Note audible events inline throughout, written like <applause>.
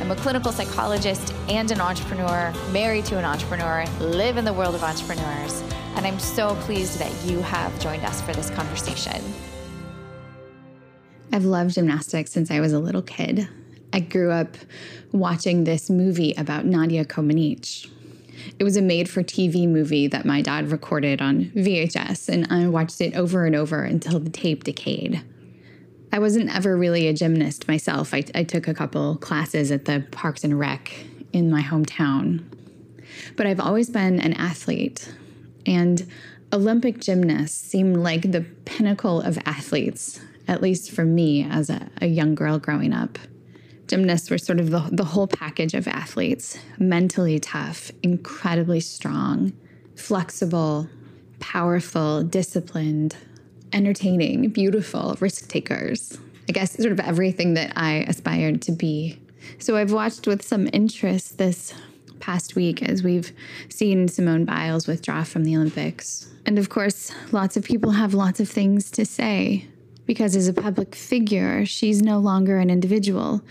I'm a clinical psychologist and an entrepreneur, married to an entrepreneur, live in the world of entrepreneurs, and I'm so pleased that you have joined us for this conversation. I've loved gymnastics since I was a little kid. I grew up watching this movie about Nadia Comaneci. It was a made for TV movie that my dad recorded on VHS, and I watched it over and over until the tape decayed. I wasn't ever really a gymnast myself. I, I took a couple classes at the Parks and Rec in my hometown. But I've always been an athlete, and Olympic gymnasts seem like the pinnacle of athletes, at least for me as a, a young girl growing up. Gymnasts were sort of the, the whole package of athletes mentally tough, incredibly strong, flexible, powerful, disciplined, entertaining, beautiful, risk takers. I guess sort of everything that I aspired to be. So I've watched with some interest this past week as we've seen Simone Biles withdraw from the Olympics. And of course, lots of people have lots of things to say because as a public figure, she's no longer an individual.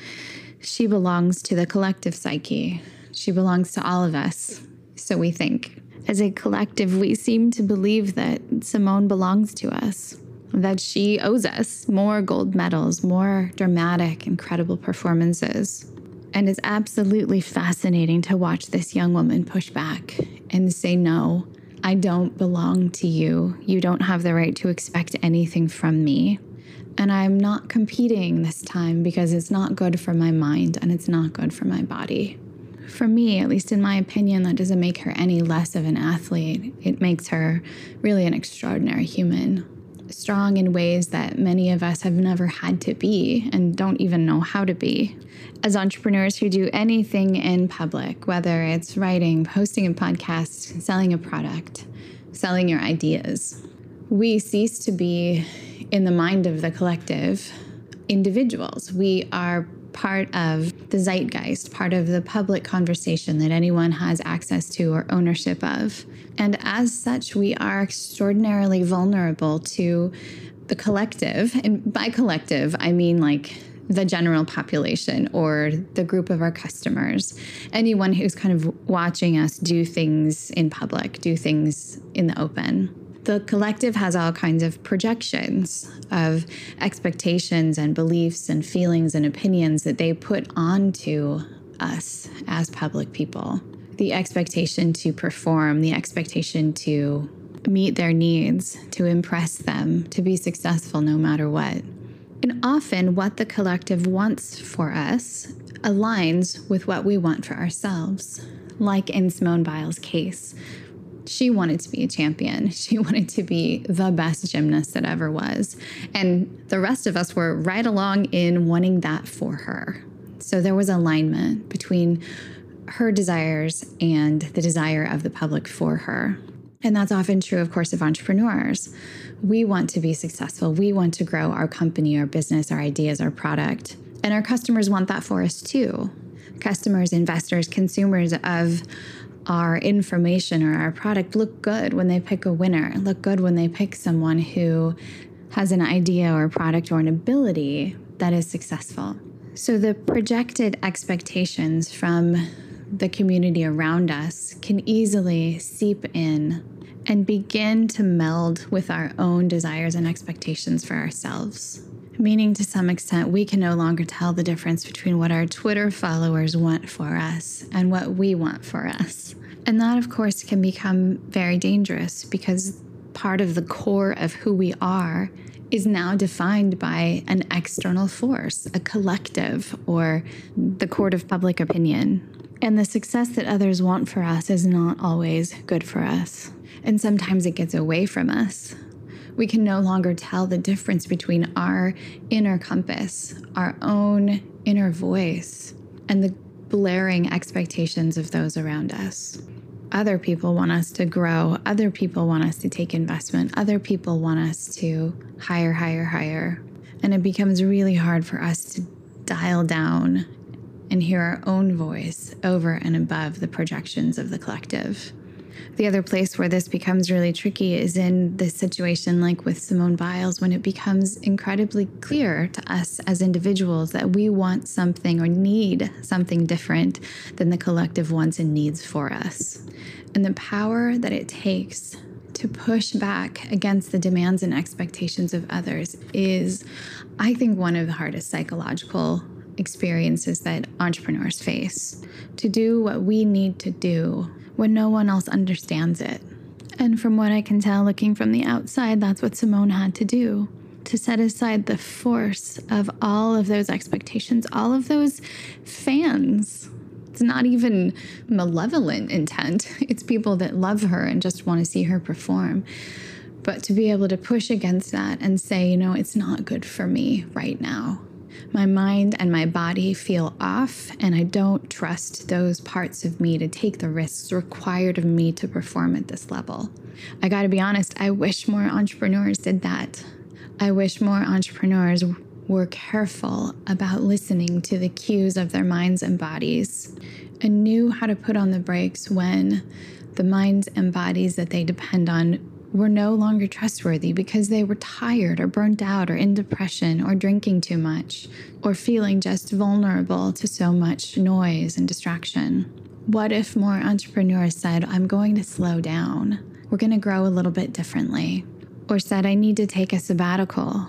She belongs to the collective psyche. She belongs to all of us, so we think as a collective, we seem to believe that Simone belongs to us, that she owes us more gold medals, more dramatic, incredible performances. And it's absolutely fascinating to watch this young woman push back and say, No, I don't belong to you. You don't have the right to expect anything from me. And I'm not competing this time because it's not good for my mind and it's not good for my body for me, at least in my opinion, that doesn't make her any less of an athlete. It makes her really an extraordinary human, strong in ways that many of us have never had to be and don't even know how to be. As entrepreneurs who do anything in public, whether it's writing, posting a podcast, selling a product, selling your ideas, we cease to be in the mind of the collective individuals. We are part of the zeitgeist, part of the public conversation that anyone has access to or ownership of. And as such, we are extraordinarily vulnerable to the collective. And by collective, I mean like the general population or the group of our customers, anyone who's kind of watching us do things in public, do things in the open the collective has all kinds of projections of expectations and beliefs and feelings and opinions that they put onto us as public people. The expectation to perform, the expectation to meet their needs, to impress them, to be successful no matter what. And often, what the collective wants for us aligns with what we want for ourselves. Like in Simone Biles' case, she wanted to be a champion. <laughs> She wanted to be the best gymnast that ever was. And the rest of us were right along in wanting that for her. So there was alignment between her desires and the desire of the public for her. And that's often true, of course, of entrepreneurs. We want to be successful. We want to grow our company, our business, our ideas, our product. And our customers want that for us too. Customers, investors, consumers of our information or our product look good when they pick a winner, look good when they pick someone who has an idea or a product or an ability that is successful. So the projected expectations from the community around us can easily seep in and begin to meld with our own desires and expectations for ourselves. Meaning, to some extent, we can no longer tell the difference between what our Twitter followers want for us and what we want for us. And that, of course, can become very dangerous because part of the core of who we are is now defined by an external force, a collective, or the court of public opinion. And the success that others want for us is not always good for us. And sometimes it gets away from us. We can no longer tell the difference between our inner compass, our own inner voice, and the blaring expectations of those around us. Other people want us to grow. Other people want us to take investment. Other people want us to hire, hire, hire. And it becomes really hard for us to dial down and hear our own voice over and above the projections of the collective. The other place where this becomes really tricky is in this situation, like with Simone Biles, when it becomes incredibly clear to us as individuals that we want something or need something different than the collective wants and needs for us. And the power that it takes to push back against the demands and expectations of others is, I think, one of the hardest psychological experiences that entrepreneurs face. To do what we need to do when no one else understands it. And from what I can tell, looking from the outside, that's what Simone had to do to set aside the force of all of those expectations, all of those fans. It's not even malevolent intent, <laughs> it's people that love her and just want to see her perform. But to be able to push against that and say, you know, it's not good for me right now my mind and my body feel off, and I don't trust those parts of me to take the risks required of me to perform at this level. I gotta be honest, I wish more entrepreneurs did that. I wish more entrepreneurs were careful about listening to the cues of their minds and bodies and knew how to put on the brakes when the minds and bodies that they depend on were no longer trustworthy because they were tired or burnt out or in depression or drinking too much or feeling just vulnerable to so much noise and distraction. What if more entrepreneurs said, I'm going to slow down? We're going to grow a little bit differently. Or said, I need to take a sabbatical.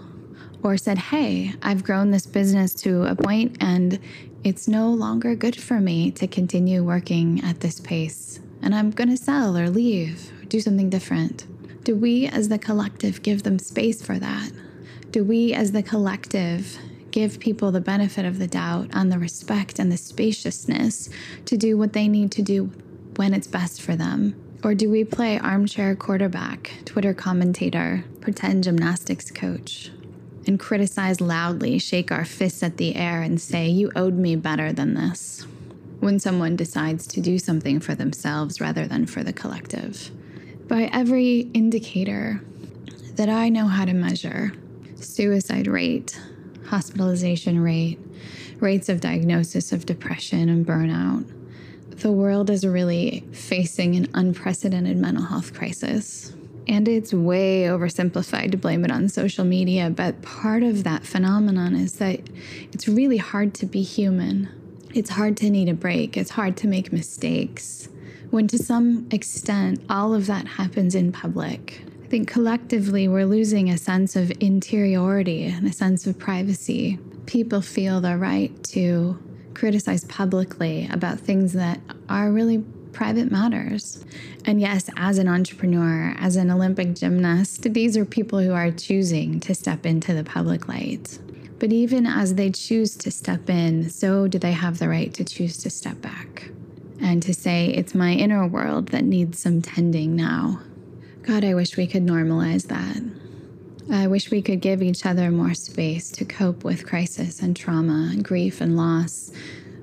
Or said, hey, I've grown this business to a point and it's no longer good for me to continue working at this pace. And I'm going to sell or leave, or do something different. Do we as the collective give them space for that? Do we as the collective give people the benefit of the doubt and the respect and the spaciousness to do what they need to do when it's best for them? Or do we play armchair quarterback, Twitter commentator, pretend gymnastics coach, and criticize loudly, shake our fists at the air, and say, You owed me better than this? When someone decides to do something for themselves rather than for the collective by every indicator that I know how to measure suicide rate, hospitalization rate, rates of diagnosis of depression and burnout. The world is really facing an unprecedented mental health crisis. And it's way oversimplified to blame it on social media, but part of that phenomenon is that it's really hard to be human. It's hard to need a break, it's hard to make mistakes when to some extent all of that happens in public. I think collectively we're losing a sense of interiority and a sense of privacy. People feel the right to criticize publicly about things that are really private matters. And yes, as an entrepreneur, as an Olympic gymnast, these are people who are choosing to step into the public light. But even as they choose to step in, so do they have the right to choose to step back and to say, it's my inner world that needs some tending now. God, I wish we could normalize that. I wish we could give each other more space to cope with crisis and trauma and grief and loss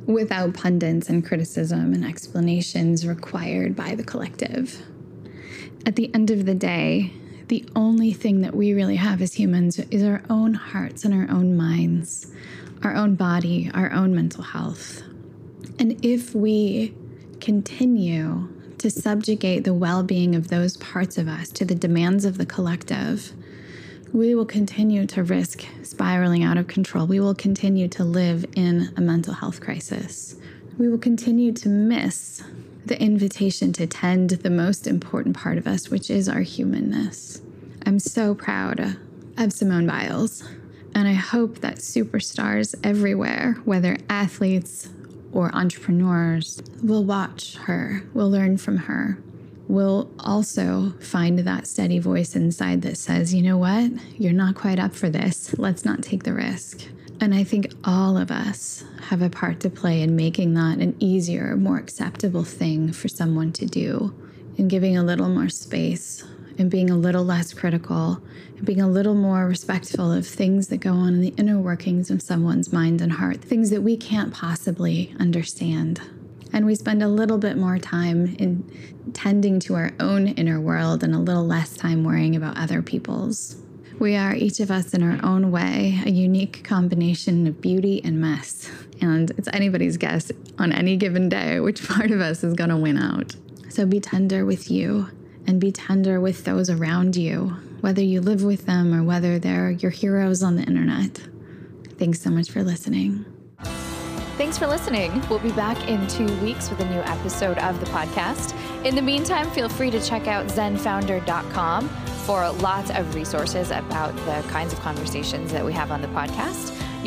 without pundits and criticism and explanations required by the collective. At the end of the day, the only thing that we really have as humans is our own hearts and our own minds, our own body, our own mental health. And if we continue to subjugate the well being of those parts of us to the demands of the collective, we will continue to risk spiraling out of control. We will continue to live in a mental health crisis. We will continue to miss the invitation to tend the most important part of us, which is our humanness. I'm so proud of Simone Biles, and I hope that superstars everywhere, whether athletes, or entrepreneurs will watch her, will learn from her, will also find that steady voice inside that says, you know what, you're not quite up for this. Let's not take the risk. And I think all of us have a part to play in making that an easier, more acceptable thing for someone to do, in giving a little more space and being a little less critical and being a little more respectful of things that go on in the inner workings of someone's mind and heart, things that we can't possibly understand. and we spend a little bit more time in tending to our own inner world and a little less time worrying about other people's. We are each of us in our own way, a unique combination of beauty and mess. And it's anybody's guess on any given day which <laughs> part of us is going to win out. So be tender with you and be tender with those around you, whether you live with them or whether they're your heroes on the internet. Thanks so much for listening. Thanks for listening. We'll be back in two weeks with a new episode of the podcast. In the meantime, feel free to check out zenfounder.com for lots of resources about the kinds of conversations that we have on the podcast.